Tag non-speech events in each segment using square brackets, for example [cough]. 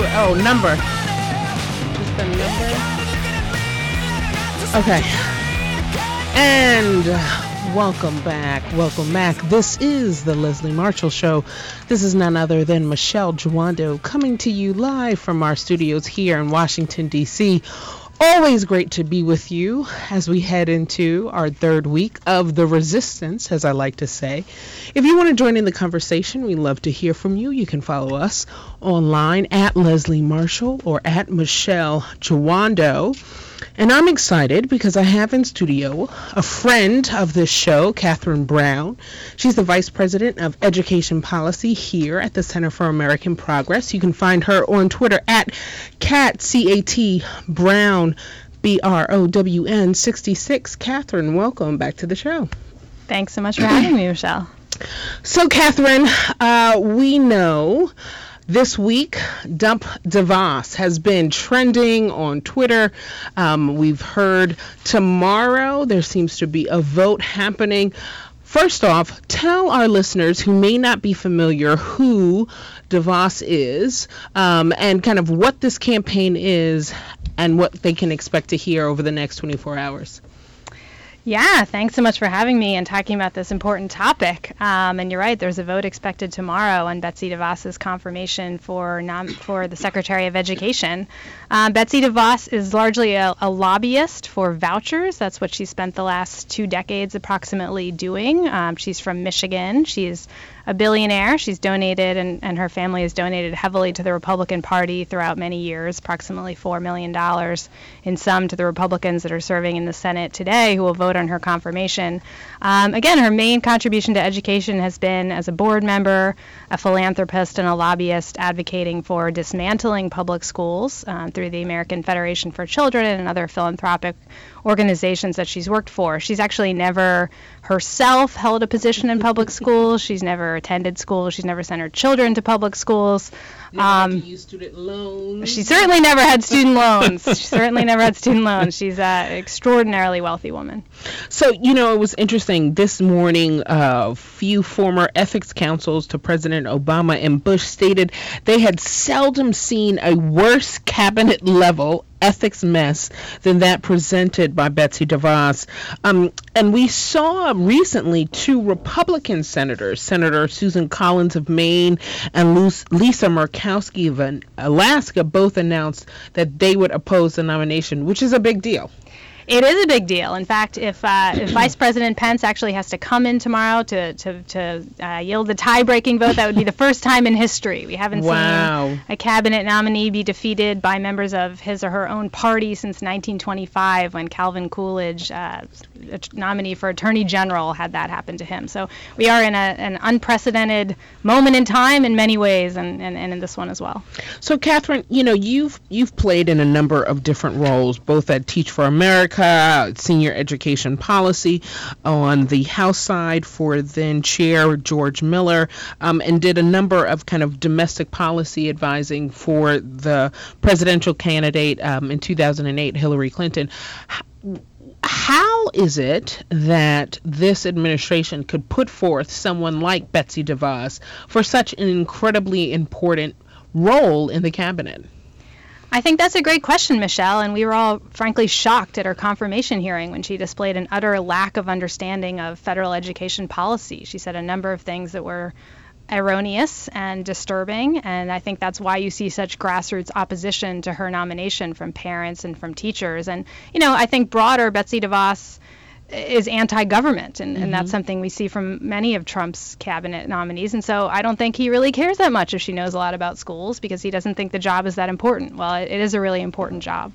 Do. Oh, number. Just the number. Okay. And welcome back. Welcome back. This is the Leslie Marshall Show. This is none other than Michele Jawando coming to you live from our studios here in Washington, D.C. Always great to be with you as we head into our third week of the resistance, as I like to say. If you want to join in the conversation, we love to hear from you. You can follow us online at Leslie Marshall or at Michele Jawando. And I'm excited because I have in studio a friend of this show, Catherine Brown. She's the Vice President of Education Policy here at the Center for American Progress. You can find her on Twitter at Cat C-A-T Brown B R O W N 66. Catherine, welcome back to the show. Thanks so much for having me, Michele. So, Catherine, uh, we know this week, Dump DeVos has been trending on Twitter. Um, we've heard tomorrow there seems to be a vote happening. First off, tell our listeners who may not be familiar who DeVos is um, and kind of what this campaign is and what they can expect to hear over the next 24 hours. Yeah, thanks so much for having me and talking about this important topic. Um, and you're right, there's a vote expected tomorrow on Betsy DeVos's confirmation for nom- for the Secretary of Education. Um, Betsy DeVos is largely a, a, lobbyist for vouchers. That's what she spent the last two decades approximately doing. Um, she's from Michigan. She's a billionaire. She's donated, and, and her family has donated heavily to the Republican Party throughout many years, approximately $4 million in sum to the Republicans that are serving in the Senate today who will vote her confirmation. Um, again, her main contribution to education has been as a board member, a philanthropist, and a lobbyist advocating for dismantling public schools um, through the American Federation for Children and other philanthropic organizations that she's worked for. She's actually never herself held a position in public [laughs] schools. She's never attended school. She's never sent her children to public schools. Um, student loans. She certainly never had student [laughs] loans. she certainly never had student loans. She's an extraordinarily wealthy woman. So, you know, it was interesting. This morning, a uh, few former ethics counsels to President Obama and Bush stated they had seldom seen a worse cabinet level ethics mess than that presented by Betsy DeVos. Um, and we saw recently two Republican senators, Senator Susan Collins of Maine and Lisa Murkowski of Alaska, both announced that they would oppose the nomination, which is a big deal. It is a big deal. In fact, if, uh, if [clears throat] Vice President Pence actually has to come in tomorrow to, to, to uh, yield the tie breaking vote, that would be the first time in history. We haven't wow. seen a cabinet nominee be defeated by members of his or her own party since 1925 when Calvin Coolidge, uh, nominee for Attorney General, had that happen to him. So we are in a, an unprecedented moment in time in many ways, and, and, and in this one as well. So, Catherine, you know, you've, you've played in a number of different roles, both at Teach for America senior education policy on the House side for then Chair George Miller, um, and did a number of kind of domestic policy advising for the presidential candidate um, in 2008, Hillary Clinton how is it that this administration could put forth someone like Betsy DeVos for such an incredibly important role in the cabinet? I think that's a great question, Michele. And we were all, frankly, shocked at her confirmation hearing when she displayed an utter lack of understanding of federal education policy. She said a number of things that were erroneous and disturbing. And I think that's why you see such grassroots opposition to her nomination from parents and from teachers. And, you know, I think broader, Betsy DeVos is anti-government, and, mm-hmm. and that's mm-hmm. something we see from many of Trump's cabinet nominees. And so I don't think he really cares that much if she knows a lot about schools because he doesn't think the job is that important. Well, it, it is a really important job.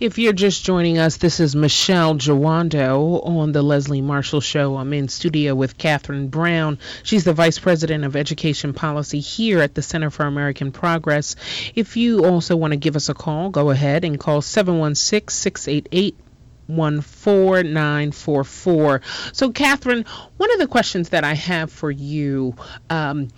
If you're just joining us, this is Michele Jawando on the Leslie Marshall Show. I'm in studio with Catherine Brown. She's the Vice President of Education Policy here at the Center for American Progress. If you also want to give us a call, go ahead and call 716 688 14944. So, Catherine, one of the questions that I have for you um,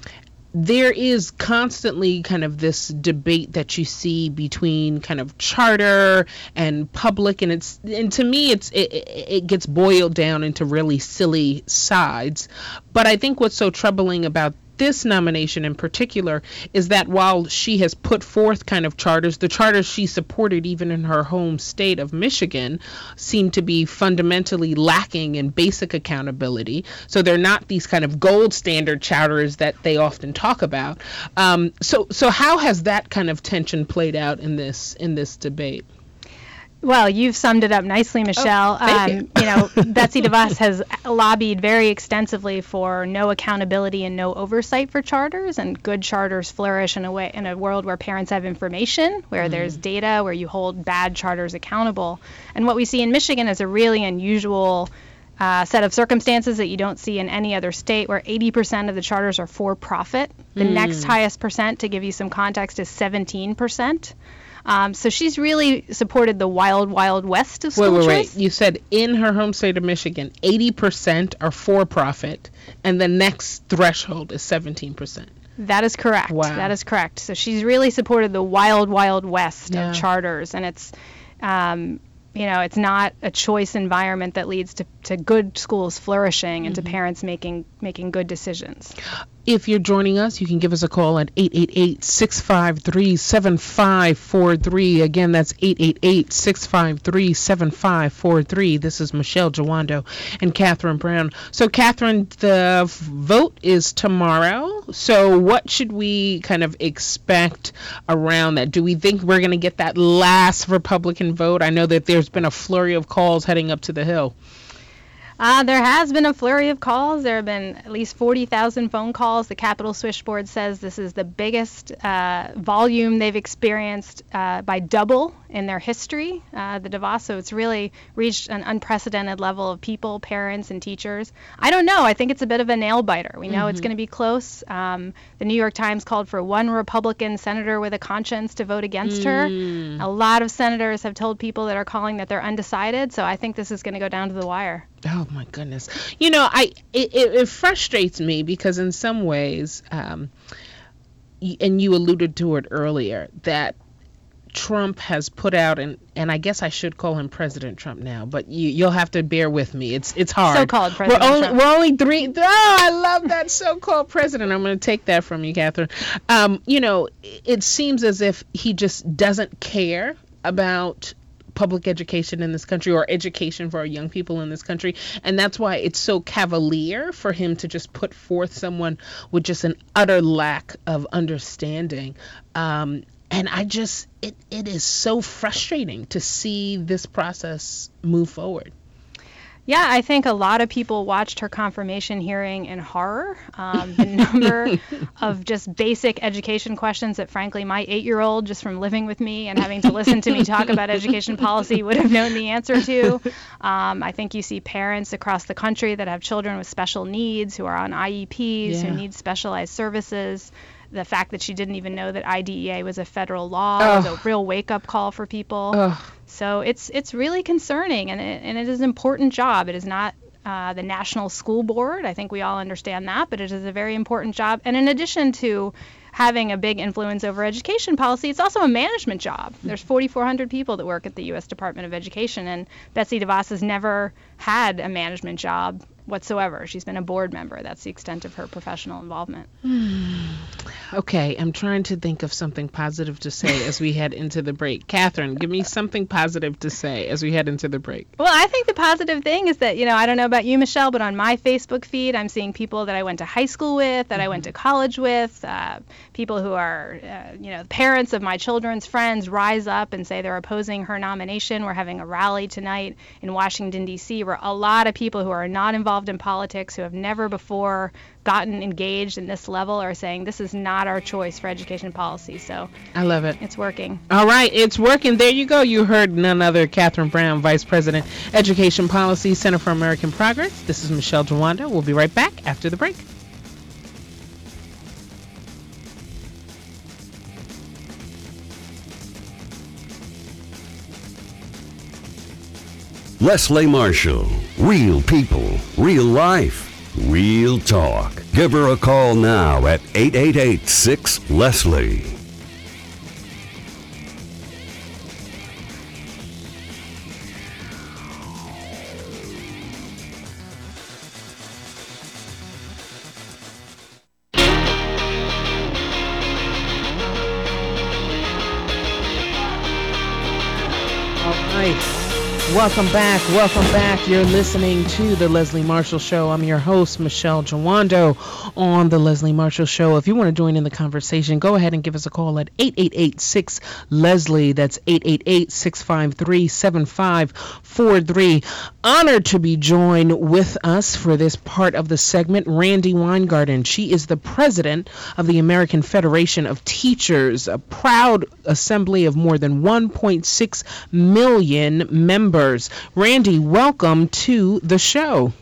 there is constantly kind of this debate that you see between kind of charter and public and it's and to me it's it, it gets boiled down into really silly sides but i think what's so troubling about this nomination in particular is that while she has put forth kind of charters, the charters she supported even in her home state of Michigan seem to be fundamentally lacking in basic accountability. So they're not these kind of gold standard charters that they often talk about. Um, so so how has that kind of tension played out in this in this debate? Well, you've summed it up nicely, oh, Michele. Oh, um, you. you. know, [laughs] Betsy DeVos has lobbied very extensively for no accountability and no oversight for charters, and good charters flourish in a way in a world where parents have information, where mm. there's data, where you hold bad charters accountable. And what we see in Michigan is a really unusual uh, set of circumstances that you don't see in any other state, where 80% of the charters are for profit. The mm. next highest percent, to give you some context, is 17%. Um, so she's really supported the wild, wild west of school wait, wait, choice. Wait, You said in her home state of Michigan, 80% are for profit, and the next threshold is 17%. That is correct. Wow. That is correct. So she's really supported the wild, wild west yeah. of charters, and it's. Um, you know, it's not a choice environment that leads to, to good schools flourishing and mm-hmm. to parents making making good decisions. If you're joining us, you can give us a call at 888-653-7543. Again, that's 888-653-7543. This is Michele Jawando and Catherine Brown. So, Catherine, the vote is tomorrow. So, what should we kind of expect around that? Do we think we're going to get that last Republican vote? I know that there's been a flurry of calls heading up to the Hill. Uh, there has been a flurry of calls. There have been at least 40,000 phone calls. The Capitol Switchboard says this is the biggest uh, volume they've experienced uh, by double in their history, uh, the DeVos. So it's really reached an unprecedented level of people, parents, and teachers. I don't know. I think it's a bit of a nail biter. We know mm-hmm. it's going to be close. Um, the New York Times called for one Republican senator with a conscience to vote against mm. her. A lot of senators have told people that are calling that they're undecided. So I think this is going to go down to the wire. Oh my goodness. You know, I it, it, it frustrates me because in some ways, um, and you alluded to it earlier, that Trump has put out, and and I guess I should call him President Trump now, but you you'll have to bear with me. It's it's hard. So-called President we're only, Trump. We're only three. Oh, I love that so-called president. I'm going to take that from you, Catherine. Um, you know, it seems as if he just doesn't care about public education in this country or education for our young people in this country. And that's why it's so cavalier for him to just put forth someone with just an utter lack of understanding. Um, and I just, it, it is so frustrating to see this process move forward. Yeah, I think a lot of people watched her confirmation hearing in horror. Um, the number [laughs] of just basic education questions that, frankly, my eight year old, just from living with me and having to listen to me talk about education policy, would have known the answer to. Um, I think you see parents across the country that have children with special needs who are on IEPs, yeah. who need specialized services the fact that she didn't even know that IDEA was a federal law Ugh. was a real wake up call for people. Ugh. So it's it's really concerning, and it, and it is an important job. It is not uh, the National School Board. I think we all understand that, but it is a very important job. And in addition to having a big influence over education policy, it's also a management job. There's 4,400 people that work at the U.S. Department of Education, and Betsy DeVos has never had a management job whatsoever. She's been a board member. That's the extent of her professional involvement. [sighs] Okay, I'm trying to think of something positive to say as we head into the break. Catherine, give me something positive to say as we head into the break. Well, I think the positive thing is that, you know, I don't know about you, Michele, but on my Facebook feed, I'm seeing people that I went to high school with, that I went to college with, uh, people who are, uh, you know, parents of my children's friends rise up and say they're opposing her nomination. We're having a rally tonight in Washington, D.C., where a lot of people who are not involved in politics, who have never before gotten engaged in this level, are saying this is not our choice for education policy. So I love it. it's working. All right, it's working. There you go. You heard none other Catherine Brown, Vice President, Education Policy, Center for American Progress. This is Michele Jawando. We'll be right back after the break. Leslie Marshall. Real people, real life, real talk. Give her a call now at 888 6 Leslie. Welcome back. Welcome back. You're listening to The Leslie Marshall Show. I'm your host, Michele Jawando, on The Leslie Marshall Show. If you want to join in the conversation, go ahead and give us a call at 888 6 Leslie. That's 888 653 7543. Honored to be joined with us for this part of the segment, Randi Weingarten. She is the president of the American Federation of Teachers, a proud assembly of more than 1.6 million members. Randi, welcome to the show.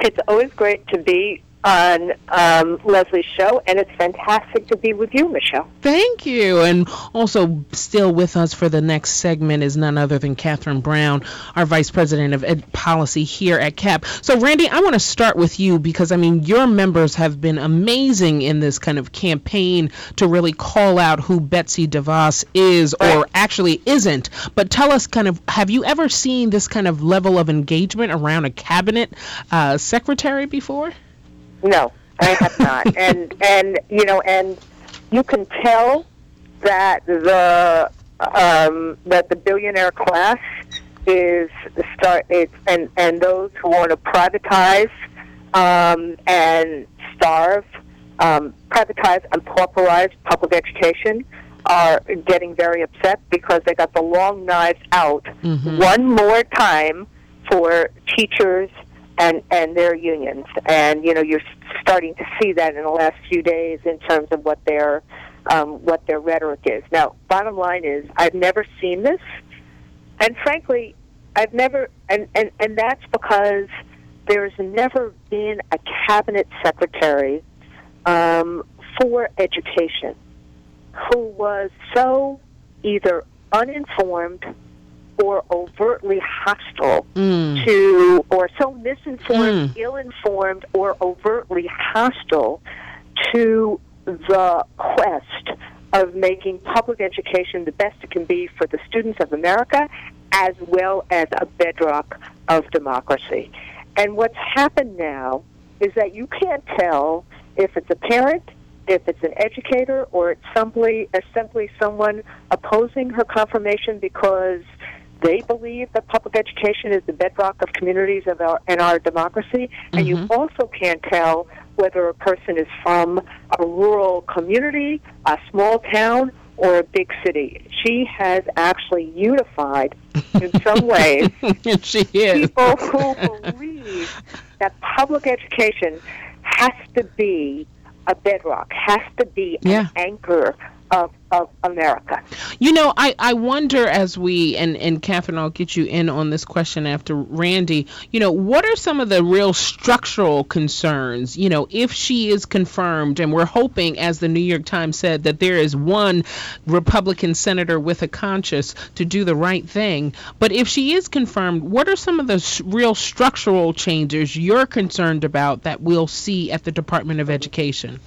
It's always great to be on um, Leslie's show, and it's fantastic to be with you, Michele. Thank you. And also, still with us for the next segment is none other than Catherine Brown, our Vice President of Ed Policy here at CAP. So, Randi, I want to start with you because, I mean, your members have been amazing in this kind of campaign to really call out who Betsy DeVos is or actually isn't. But tell us, kind of, have you ever seen this kind of level of engagement around a cabinet uh, secretary before? No, I have not, [laughs] and and you know, and you can tell that the um, that the billionaire class is the start. It's and and those who want to privatize um, and starve, um, privatize and pauperize public education are getting very upset because they got the long knives out one more time for teachers and and their unions. And you know, you're starting to see that in the last few days in terms of what their um, what their rhetoric is. Now, bottom line is, I've never seen this, and frankly, I've never, and and and that's because there's never been a cabinet secretary um, for education who was so either uninformed or overtly hostile Mm. to, or so misinformed, ill-informed, or overtly hostile to the quest of making public education the best it can be for the students of America, as well as a bedrock of democracy. And what's happened now is that you can't tell if it's a parent, if it's an educator, or it's simply, simply someone opposing her confirmation because they believe that public education is the bedrock of communities of our, and our democracy. And you mm-hmm. also can't tell whether a person is from a rural community, a small town, or a big city. She has actually unified, in some [laughs] ways, she is. people who believe that public education has to be a bedrock, has to be an anchor of, of America. You know, I, I wonder as we, and, and Catherine, I'll get you in on this question after Randi, you know, what are some of the real structural concerns? You know, if she is confirmed, and we're hoping, as the New York Times said, that there is one Republican senator with a conscience to do the right thing. But if she is confirmed, what are some of the real structural changes you're concerned about that we'll see at the Department of Education?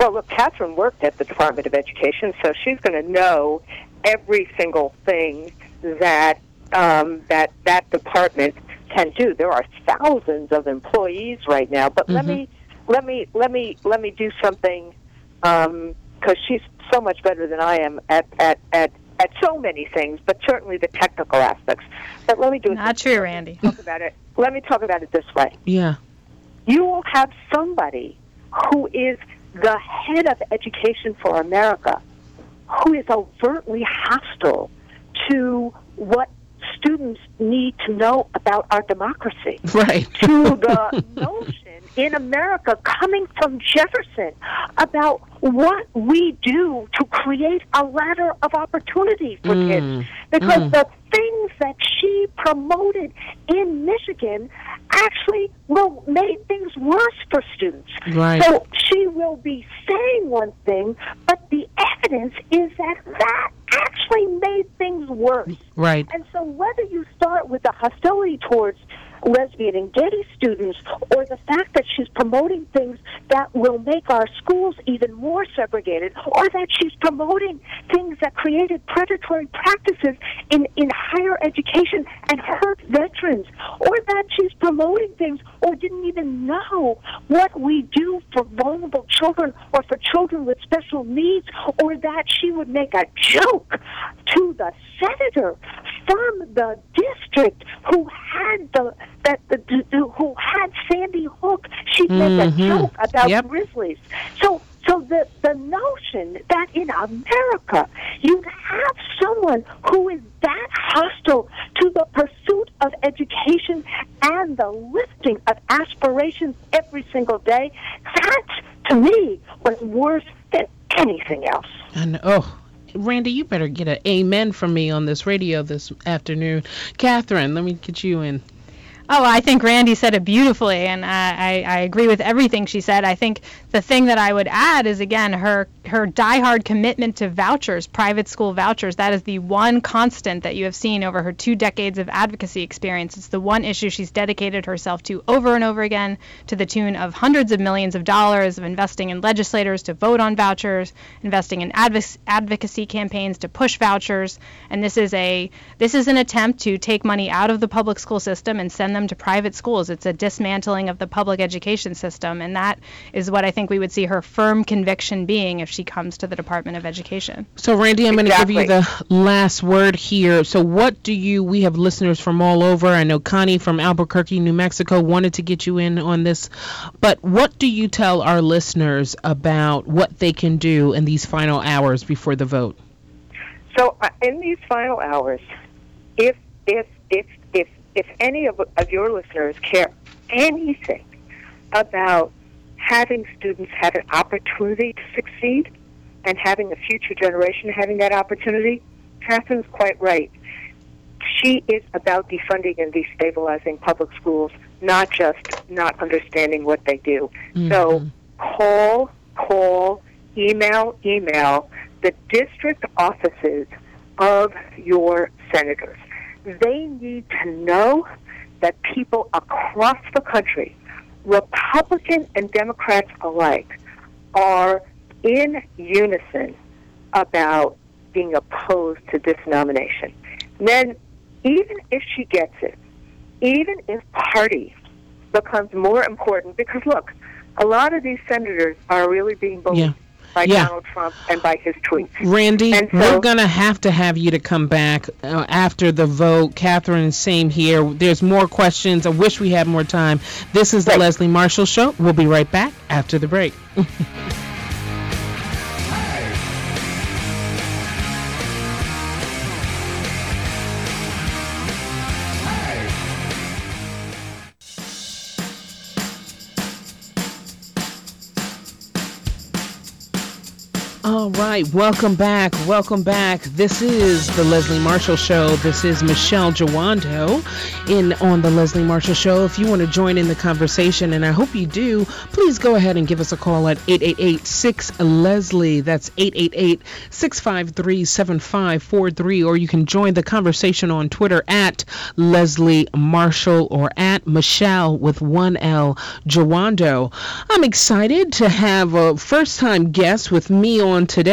Well, look, Catherine worked at the Department of Education, so she's going to know every single thing that um, that that department can do. There are thousands of employees right now, but let Mhm. me let me let me let me do something because she's so much better than I am at at at at so many things, but certainly the technical aspects. But let me do it. Not true, Randi. Talk about it. Let me talk about it this way Yeah. you will have somebody who is the head of education for America who is overtly hostile to what students need to know about our democracy. Right. to the [laughs] notion in America coming from Jefferson about what we do to create a ladder of opportunity for Mm, kids. Because mm. the things that she promoted in Michigan actually will make things worse for students. Right. So she will be saying one thing, but the evidence is that that actually made things worse. Right. And so whether you start with the hostility towards lesbian and gay students or the fact that she's promoting things that will make our schools even more segregated or that she's promoting things that created predatory practices in, in higher education and hurt veterans or that she's promoting things or didn't even know what we do for vulnerable children or for children with special needs or that she would make a joke to the senator from the district who had the that the, who had Sandy Hook. She'd make Mhm. a joke about Yep. grizzlies. So so the the notion that in America you'd have someone who is that hostile to the pursuit of education and the lifting of aspirations every single day, that to me was worse than anything else. And oh, Randi, you better get an amen from me on this radio this afternoon. Catherine, let me get you in. Oh, I think Randi said it beautifully, and I, I, agree with everything she said. I think the thing that I would add is again her her diehard commitment to vouchers, private school vouchers. That is the one constant that you have seen over her two decades of advocacy experience. It's the one issue she's dedicated herself to over and over again, to the tune of hundreds of millions of dollars of investing in legislators to vote on vouchers, investing in advoc- advocacy campaigns to push vouchers, and this is a this is an attempt to take money out of the public school system and send them to private schools. It's a dismantling of the public education system, and that is what I think we would see her firm conviction being if she comes to the Department of Education. So, Randi, I'm going to give you the last word here. So, what do you? We have listeners from all over. I know Connie from Albuquerque, New Mexico, wanted to get you in on this. But what do you tell our listeners about what they can do in these final hours before the vote? So uh, in these final hours, if if if if any of, of your listeners care anything about having students have an opportunity to succeed and having a future generation having that opportunity, Catherine's quite right. She is about defunding and destabilizing public schools, not just not understanding what they do. So mm-hmm. call, call, email, email the district offices of your senators. They need to know that people across the country, Republican and Democrats alike, are in unison about being opposed to this nomination. Then, even if she gets it, even if party becomes more important, because look, a lot of these senators are really being bullied Yeah. By Yeah. Donald Trump and by his tweets. Randi, And so- we're going to have to have you to come back uh, after the vote. Catherine, same here. There's more questions. I wish we had more time. This is the Right. Leslie Marshall Show. We'll be right back after the break. [laughs] right, welcome back. Welcome back. This is the Leslie Marshall Show. This is Michele Jawando in on the Leslie Marshall Show. If you want to join in the conversation, and I hope you do, please go ahead and give us a call at 888-6-LESLIE. That's 888-653-7543. Or you can join the conversation on Twitter at Leslie Marshall or at Michele with one L Jawando. I'm excited to have a first-time guest with me on today,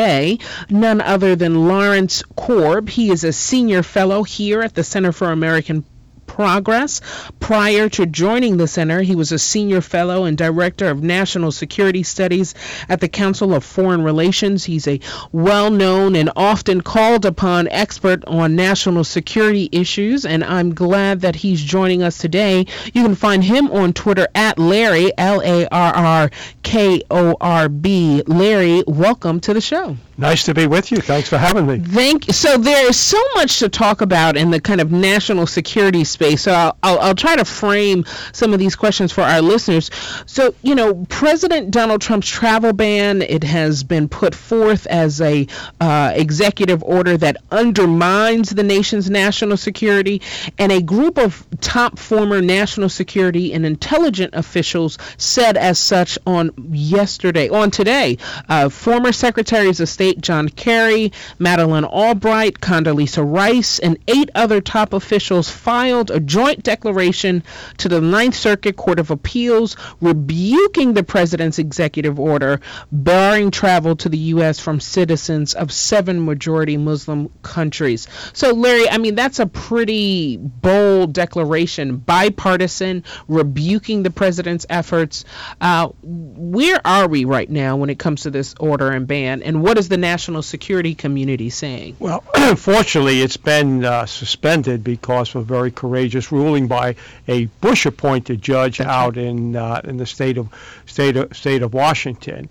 none other than Lawrence Korb. He is a senior fellow here at the Center for American progress. Prior to joining the center, he was a senior fellow and director of national security studies at the Council of Foreign Relations. He's a well known and often called upon expert on national security issues, and I'm glad that he's joining us today. You can find him on Twitter at Larry, L A R R K O R B. Larry, welcome to the show. Nice to be with you. Thanks for having me. Thank you. So there is so much to talk about in the kind of national security space. So I'll, I'll, I'll, try to frame some of these questions for our listeners. So, you know, President Donald Trump's travel ban, it has been put forth as a uh, executive order that undermines the nation's national security. And a group of top former national security and intelligence officials said as such on yesterday, on today. Uh, former secretaries of State John Kerry, Madeleine Albright, Condoleezza Rice, and eight other top officials filed a joint declaration to the Ninth Circuit Court of Appeals rebuking the president's executive order barring travel to the U.S. from citizens of seven majority Muslim countries. So, Larry, I mean, that's a pretty bold declaration, bipartisan, rebuking the president's efforts. Uh, where are we right now when it comes to this order and ban, and what is the national security community saying? Well, [clears throat] fortunately, it's been uh, suspended because of very courageous ruling by a Bush-appointed judge out in uh, in the state of state of, state of Washington.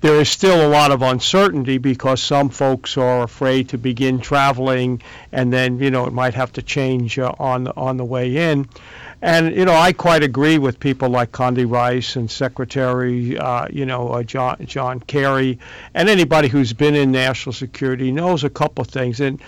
There is still a lot of uncertainty because some folks are afraid to begin traveling, and then you know it might have to change uh, on on the way in. And you know, I quite agree with people like Condi Rice and Secretary, uh, you know, uh, John John Kerry, and anybody who's been in national security knows a couple of things. And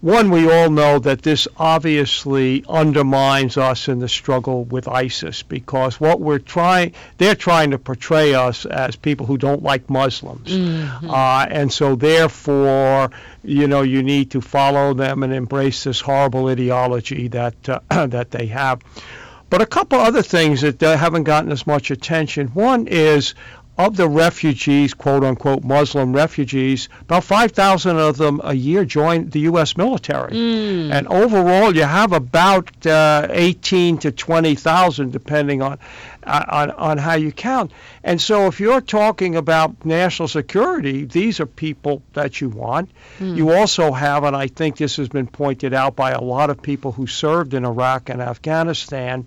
one, we all know that this obviously undermines us in the struggle with ISIS because what we're trying, they're trying to portray us as people who don't like Muslims. Mm-hmm. Uh, and so, therefore, you know, you need to follow them and embrace this horrible ideology that, uh, [clears throat] that they have. But a couple other things that uh, haven't gotten as much attention. One is of the refugees, quote unquote, Muslim refugees, about 5,000 of them a year join the U.S. military. Mm. And overall, you have about uh, 18 to 20,000, depending on, uh, on, on how you count. And so, if you're talking about national security, these are people that you want. Mm. You also have, and I think this has been pointed out by a lot of people who served in Iraq and Afghanistan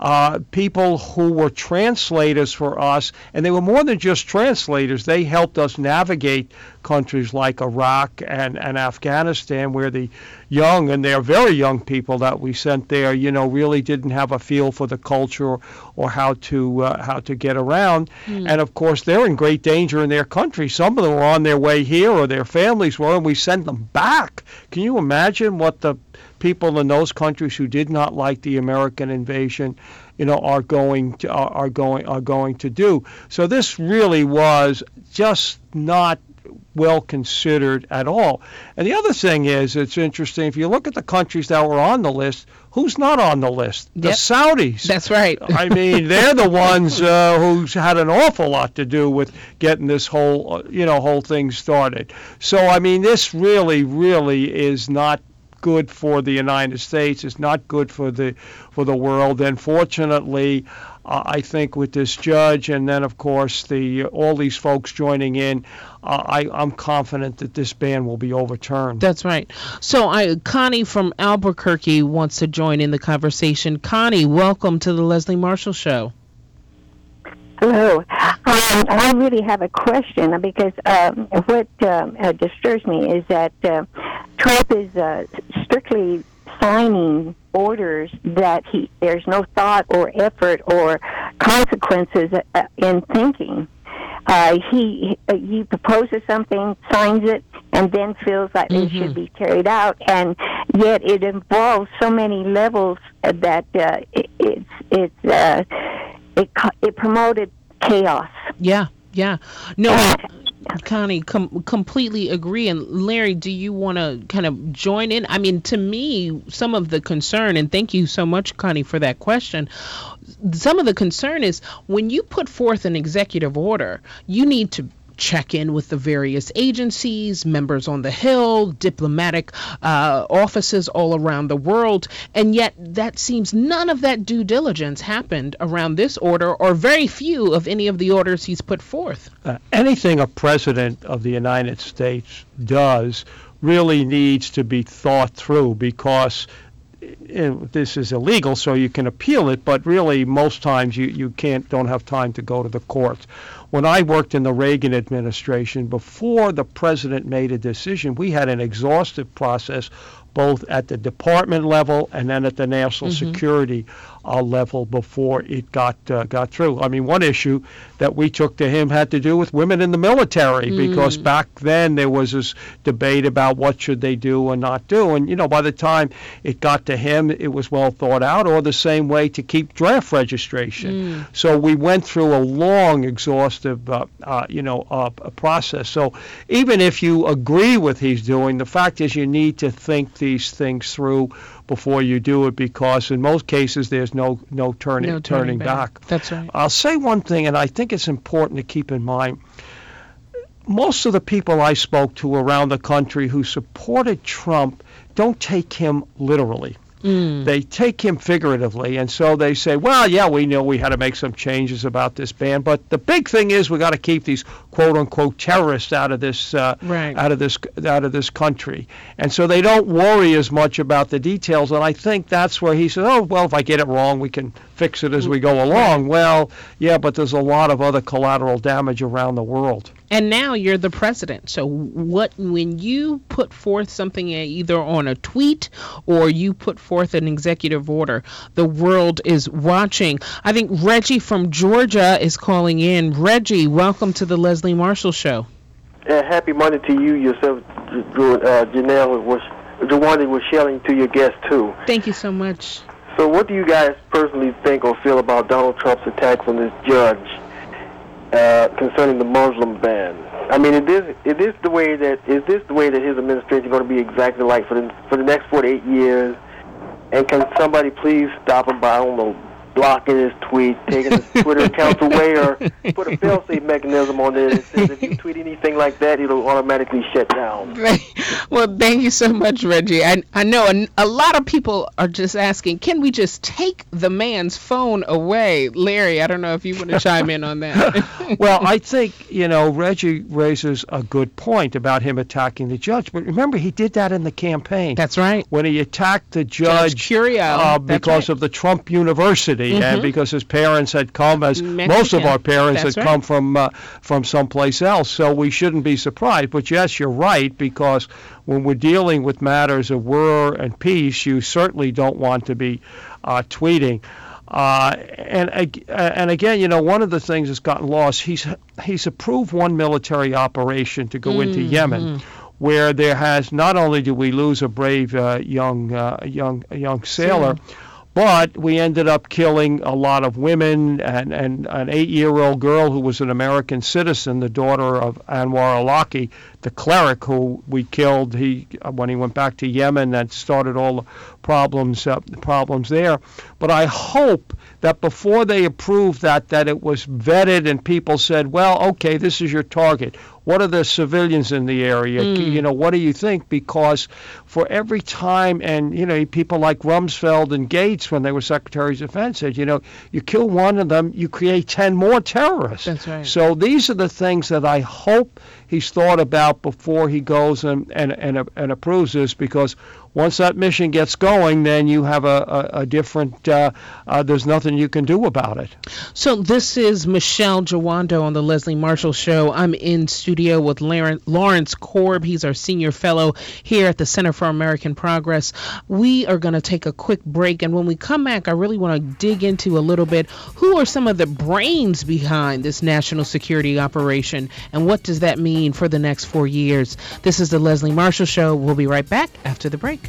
uh, people who were translators for us, and they were more than just translators. They helped us navigate countries like Iraq and, and Afghanistan, where the young and they're very young people that we sent there, you know, really didn't have a feel for the culture or how to uh, how to get around. Mm. And of course, they're in great danger in their country. Some of them were on their way here, or their families were, and we sent them back. Can you imagine what the people in those countries who did not like the American invasion, you know, are going to are, are going are going to do. So this really was just not well considered at all. And the other thing is, it's interesting if you look at the countries that were on the list, who's not on the list? The Saudis. That's right. I mean, they're the [laughs] ones uh, who's had an awful lot to do with getting this whole, uh, you know, whole thing started. So I mean, this really, really is not good for the United States. It's not good for the for the world. And fortunately, uh, I think with this judge, and then of course the all these folks joining in, uh, I, I'm confident that this ban will be overturned. That's right. So I, Connie from Albuquerque wants to join in the conversation. Connie, welcome to the Leslie Marshall Show. Hello. Um, I really have a question because um, what um, uh, disturbs me is that uh, Trump is uh, strictly signing orders that he there's no thought or effort or consequences uh, in thinking. Uh, he he proposes something, signs it, and then feels like mm-hmm. it should be carried out, and yet it involves so many levels that uh, it, it's it's uh, it it promoted chaos. Yeah, yeah. No, Connie, com- completely agree. And Larry, do you want to kind of join in? I mean, to me, some of the concern, and thank you so much, Connie, for that question. Some of the concern is when you put forth an executive order, you need to check in with the various agencies, members on the Hill, diplomatic uh, offices all around the world. And yet, that seems none of that due diligence happened around this order, or very few of any of the orders he's put forth. Uh, anything a president of the United States does really needs to be thought through because this is illegal, so you can appeal it, but really most times you, you can't don't have time to go to the courts. When I worked in the Reagan administration, before the president made a decision, we had an exhaustive process both at the department level and then at the national mm-hmm. security uh, level before it got uh, got through. I mean, one issue that we took to him had to do with women in the military mm. because back then there was this debate about what should they do and not do, and you know by the time it got to him, it was well thought out. Or the same way to keep draft registration. Mm. So we went through a long, exhaustive, uh, uh you know, uh, process. So even if you agree with he's doing, the fact is you need to think these things through before you do it because in most cases there's no no turning no turning, turning back. back. That's right. I'll say one thing, and I think it's important to keep in mind. Most of the people I spoke to around the country who supported Trump don't take him literally. Mm. They take him figuratively, and so they say, "Well, yeah, we know we had to make some changes about this ban, but the big thing is we got to keep these quote unquote terrorists out of this uh, right. out of this out of this country." And so they don't worry as much about the details. And I think that's where he says, "Oh, well, if I get it wrong, we can fix it as we go along." Well, yeah, but there's a lot of other collateral damage around the world. And now you're the president. So what when you put forth something either on a tweet or you put forth an executive order, the world is watching. I think Reggie from Georgia is calling in. Reggie, welcome to the Leslie Marshall Show. Uh, happy Monday to you, yourself, uh, Janelle, was Jawanda was sharing to your guests too. Thank you so much. So, what do you guys personally think or feel about Donald Trump's attacks on this judge? Uh, concerning the Muslim ban. I mean, is this is the way that is this the way that his administration is going to be exactly like for the for the next 48 years? And can somebody please stop him by I don't know blocking his tweet, taking his Twitter account away, or [laughs] put a fail-safe mechanism on there that says if you tweet anything like that, it'll automatically shut down. well, thank you so much, Reggie. I, I know a, a lot of people are just asking, can we just take the man's phone away? Larry, I don't know if you want to [laughs] chime in on that. [laughs] well, I think, you know, Reggie raises a good point about him attacking the judge. But remember, he did that in the campaign. That's right. When he attacked the judge, judge Curiel, uh, because right. of the Trump University mm-hmm. and because his parents had come, as Mexican. most of our parents That's had right. come from uh, from someplace else. So we shouldn't be surprised. But yes, you're right because when we're dealing with matters of war and peace, you certainly don't want to be uh, tweeting. Uh, and and again, you know, one of the things that's gotten lost. He's he's approved one military operation to go mm-hmm. into Yemen, where there has not only do we lose a brave uh, young uh, young young sailor. But we ended up killing a lot of women and, and an eight year old girl who was an American citizen, the daughter of Anwar Awlaki, the cleric who we killed he when he went back to Yemen That started all the problems uh, problems there. But I hope that before they approved that, that it was vetted and people said, well, okay, this is your target. What are the civilians in the area? Mm. You know, what do you think? Because for every time, and you know, people like Rumsfeld and Gates, when they were secretaries of defense, said, you know, you kill one of them, you create ten more terrorists. That's right. So these are the things that I hope he's thought about before he goes and and and, and approves this, because once that mission gets going, then you have a, a, a different, uh, uh, there's nothing you can do about it. So this is Michele Jawando on the Leslie Marshall Show. I'm in studio with Lawrence Korb. He's our senior fellow here at the Center for American Progress. We are going to take a quick break, and when we come back, I really want to dig into a little bit who are some of the brains behind this national security operation, and what does that mean for the next four years? This is the Leslie Marshall Show. We'll be right back after the break.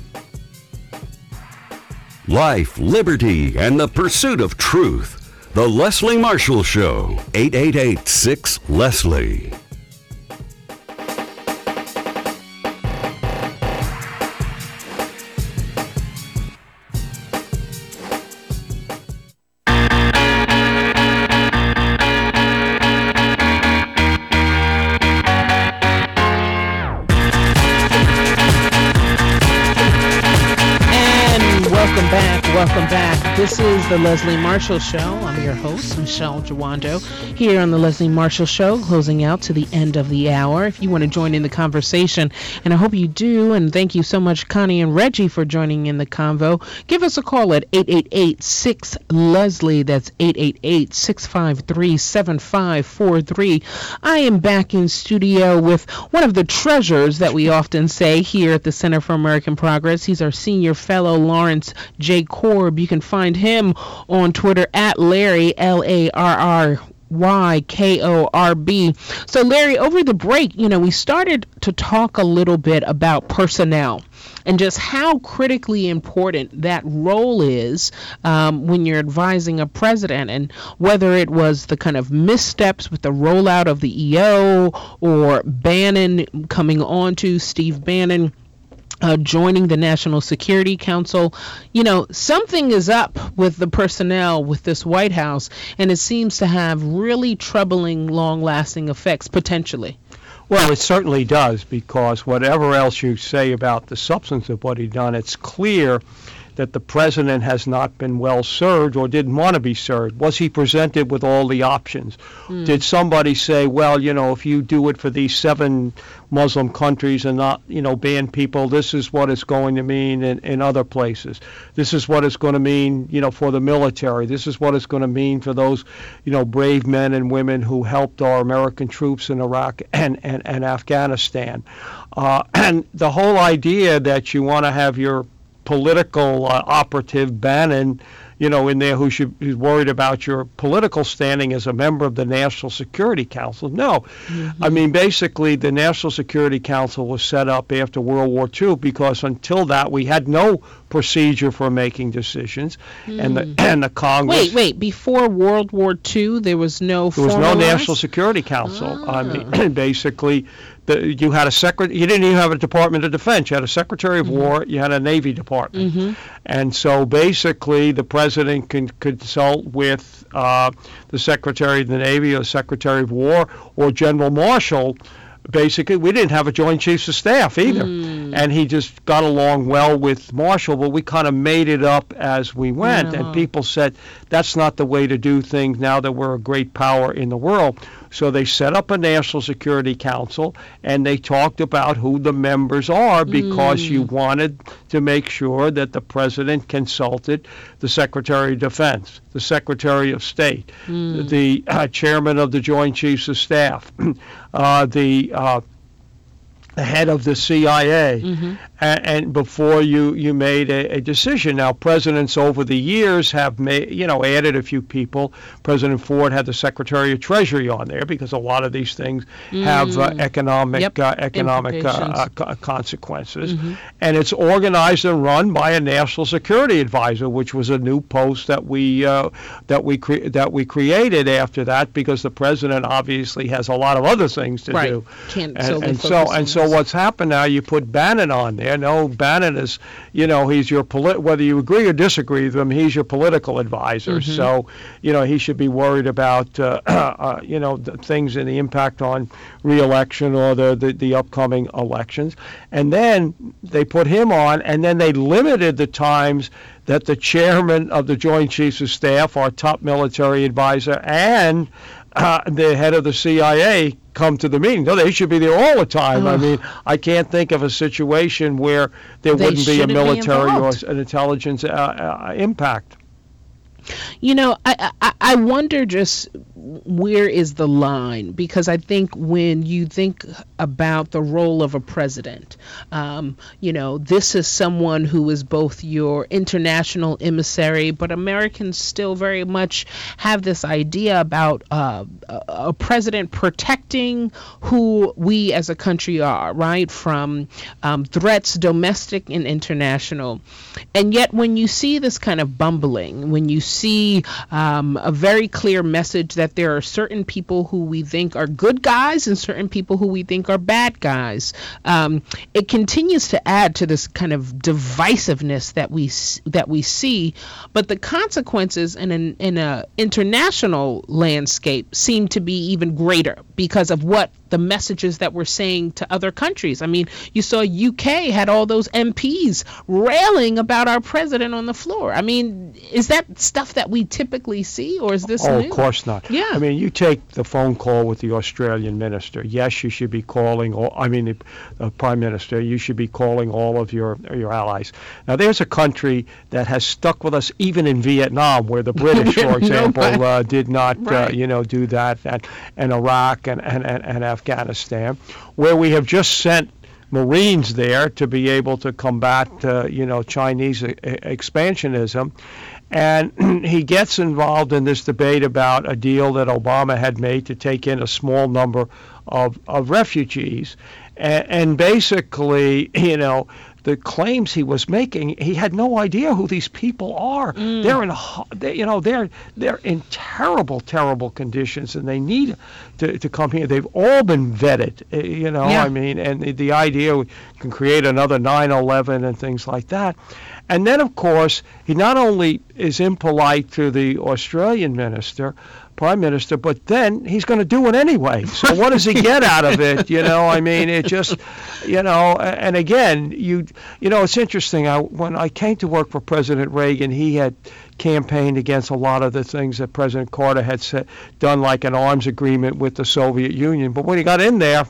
Life, liberty, and the pursuit of truth. The Leslie Marshall Show, 888 6 Leslie. The Leslie Marshall Show. I'm your host, Michele Jawando, here on the Leslie Marshall Show, closing out to the end of the hour. If you want to join in the conversation, and I hope you do, and thank you so much, Connie and Reggie, for joining in the convo, give us a call at 888 6 Leslie. That's 888 653 7543. I am back in studio with one of the treasures that we often say here at the Center for American Progress. He's our senior fellow, Lawrence J. Korb. You can find him on Twitter at Larry, L A R R Y K O R B. So, Larry, over the break, you know, we started to talk a little bit about personnel and just how critically important that role is um, when you're advising a president, and whether it was the kind of missteps with the rollout of the EO or Bannon coming on to Steve Bannon uh, joining the National Security Council. You know, something is up with the personnel with this White House, and it seems to have really troubling, long lasting effects potentially. Well, it certainly does, because whatever else you say about the substance of what he done, it's clear that the president has not been well served or didn't want to be served? Was he presented with all the options? Mm. Did somebody say, well, you know, if you do it for these seven Muslim countries and not, you know, ban people, this is what it's going to mean in, in other places. This is what it's going to mean, you know, for the military. This is what it's going to mean for those, you know, brave men and women who helped our American troops in Iraq and, and, and Afghanistan. Uh, [clears throat] and the whole idea that you want to have your political uh, operative Bannon, you know, in there who should be worried about your political standing as a member of the National Security Council. No, mm-hmm. I mean basically the National Security Council was set up after World War II because until that we had no procedure for making decisions, mm. and the mm. and the Congress. Wait, wait. Before World War II, there was no. There was no National Security Council. Ah. I mean, ah. [clears throat] basically, the, you had a secret. You didn't even have a Department of Defense. You had a Secretary of mm-hmm. War. You had a Navy Department. Mm-hmm. And so basically, the president can consult with uh, the Secretary of the Navy or Secretary of War or General Marshall basically we didn't have a joint chiefs of staff either mm. and he just got along well with marshall but we kind of made it up as we went and people said that's not the way to do things now that we're a great power in the world so they set up a National Security Council and they talked about who the members are because mm. you wanted to make sure that the president consulted the Secretary of Defense, the Secretary of State, mm. the uh, chairman of the Joint Chiefs of Staff, [clears throat] uh, the uh, the head of the CIA, mm-hmm. And, and, before you you made a, a, decision. Now, presidents over the years have made you know added a few people. President Ford had the Secretary of Treasury on there because a lot of these things mm. have uh, mm. economic yep. uh, economic uh, uh consequences, mm-hmm. and it's organized and run by a national security advisor, which was a new post that we uh, that we cre- that we created after that because the president obviously has a lot of other things to right. do, Can't and, and so and so what's happened now, you put Bannon on there. No, Bannon is, you know, he's your polit- whether you agree or disagree with him, he's your political advisor. Mm-hmm. So, you know, he should be worried about, uh, [clears throat] uh, you know, the things and the impact on reelection or the, the, the upcoming elections. And then they put him on, and then they limited the times that the chairman of the Joint Chiefs of Staff, our top military advisor, and uh, the head of the CIA come to the meeting. No, they should be there all the time. I mean, I can't think of a situation where there they wouldn't be a military or an intelligence uh, uh, impact. You know, I, I I wonder just where is the line because I think when you think about the role of a president, um, you know, this is someone who is both your international emissary, but Americans still very much have this idea about uh, a president protecting who we as a country are, right, from um, threats domestic and international. And yet, when you see this kind of bumbling, when you see um, a very clear message that there are certain people who we think are good guys and certain people who we think are bad guys. Um, it continues to add to this kind of divisiveness that we that we see, but the consequences in an in a international landscape seem to be even greater because of what the messages that we're saying to other countries. I mean, you saw UK had all those MPs railing about our president on the floor. I mean, is that stuff that we typically see, or is this Oh, new? of course not. Yeah. I mean, you take the phone call with the Australian minister. Yes, you should be calling. All, I mean, the uh, prime minister. You should be calling all of your your allies. Now, there's a country that has stuck with us even in Vietnam, where the British, [laughs] for example, Nobody- uh, did not, Right. uh, you know, do that, and, and Iraq and, and, and, and Afghanistan, where we have just sent. Marines there to be able to combat, uh, you know, Chinese e- expansionism, and [clears throat] he gets involved in this debate about a deal that Obama had made to take in a small number of, of refugees. And, and basically, you know, the claims he was making, he had no idea who these people are. They're in, they, you know, they're they're in terrible, terrible conditions, and they need to, to come here. They've all been vetted, eh, you know. Yeah. I mean, and the, the idea we can create another 9/11 and things like that. And then, of course, he not only is impolite to the Australian minister, prime minister, but then he's going to do it anyway. So what does he get out of it? You know, I mean, it just, you know, and again, you, you know, it's interesting. I, when I came to work for President Reagan, he had campaigned against a lot of the things that President Carter had said, done, like an arms agreement with the Soviet Union. But when he got in there,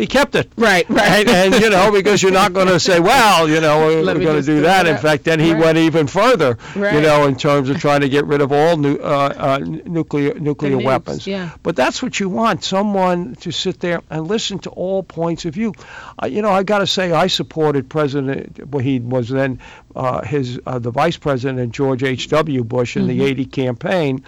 he kept it. Right, right. And, and you know, because you're not going to say, well, you know, we're, me going to do that. In fact, then he Right. went even further, you know, in terms of trying to get rid of all nu- uh, uh, nuclear nuclear nukes, weapons. yeah. But that's what you want, someone to sit there and listen to all points of view. Uh, you know, I got to say, I supported President, well, he was then uh, his uh, the vice president, George H.W. Bush, in Mm-hmm. the 80 campaign.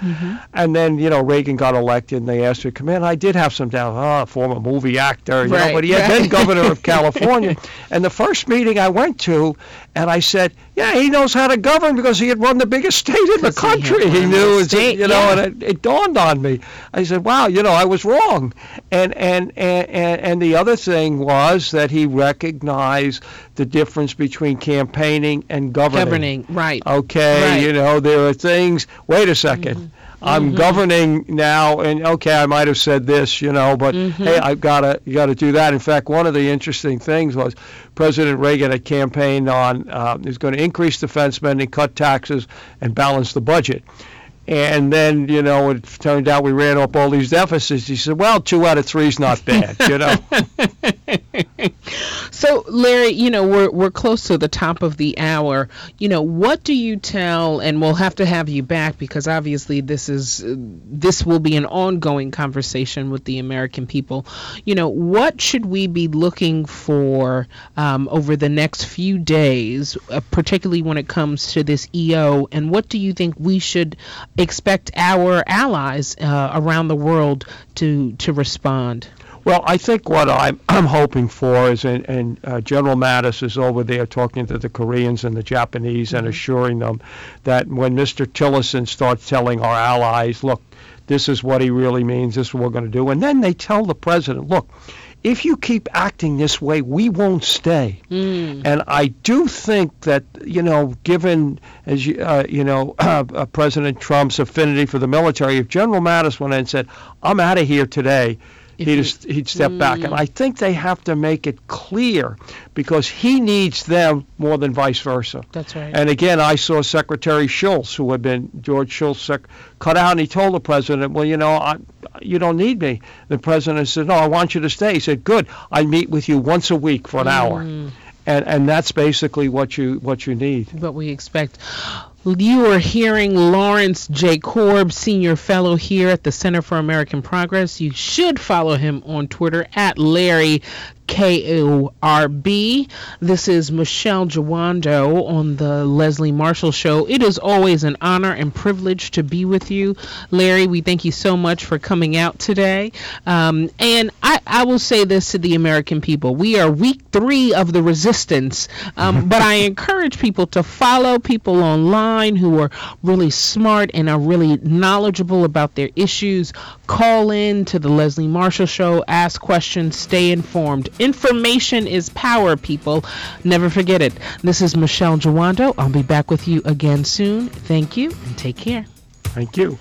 And then, you know, Reagan got elected, and they asked her to come in. I did have some doubt, oh, former movie actor, you Right, know, but he had right. been governor of [laughs] California. and the first meeting I went to, and I said, yeah, he knows how to govern because he had run the biggest state in the country. He, the knew, it's- state, you know, yeah. and it, it dawned on me. I said, wow, you know, I was wrong. And, and, and, and, and the other thing was that he recognized the difference between campaigning and governing. Governing, right. Okay, Right. you know, there are things, wait a 2nd I'm governing now, and okay, I might have said this, you know, but hey, I've got to you got to do that. In fact, one of the interesting things was President Reagan had campaigned on uh, he's going to increase defense spending, cut taxes, and balance the budget. And then, you know, it turned out we ran up all these deficits. He said, "Well, two out of three is not bad," you know. [laughs] So, Larry, you know, we're we're close to the top of the hour. You know, what do you tell? And we'll have to have you back because obviously this is this will be an ongoing conversation with the American people. You know, what should we be looking for um, over the next few days, uh, particularly when it comes to this EO? And what do you think we should expect our allies uh, around the world to to respond? Well, I think what I'm, [clears throat] I'm hoping for is, and, and uh, General Mattis is over there talking to the Koreans and the Japanese and assuring them that when Mr. Tillerson starts telling our allies, look, this is what he really means, this is what we're going to do, and then they tell the president, look, if you keep acting this way, we won't stay. And I do think that you know, given as you uh, you know, [clears throat] uh, President Trump's affinity for the military, if General Mattis went in and said, "I'm out of here today," If he'd he, he'd step back. And I think they have to make it clear because he needs them more than vice versa. That's right. And again, I saw Secretary Shultz, who had been George Shultz, sec- cut out, and he told the president, "Well, you know, I, you don't need me." The president said, "No, I want you to stay." He said, "Good. I meet with you once a week for an hour." Mm. And and that's basically what you what you need. what we expect. You are hearing Lawrence J. Korb, Senior Fellow here at the Center for American Progress. You should follow him on Twitter at Larry K-O-R-B. This is Michele Jawando on the Leslie Marshall Show. It is always an honor and privilege to be with you. Larry, we thank you so much for coming out today. Um, and I, I will say this to the American people. We are week three of the resistance, um, [laughs] but I encourage people to follow people online who are really smart and are really knowledgeable about their issues. Call in to the Leslie Marshall Show, ask questions, stay informed. Information is power, people. Never forget it. This is Michele Jawando. I'll be back with you again soon. Thank you and take care. Thank you.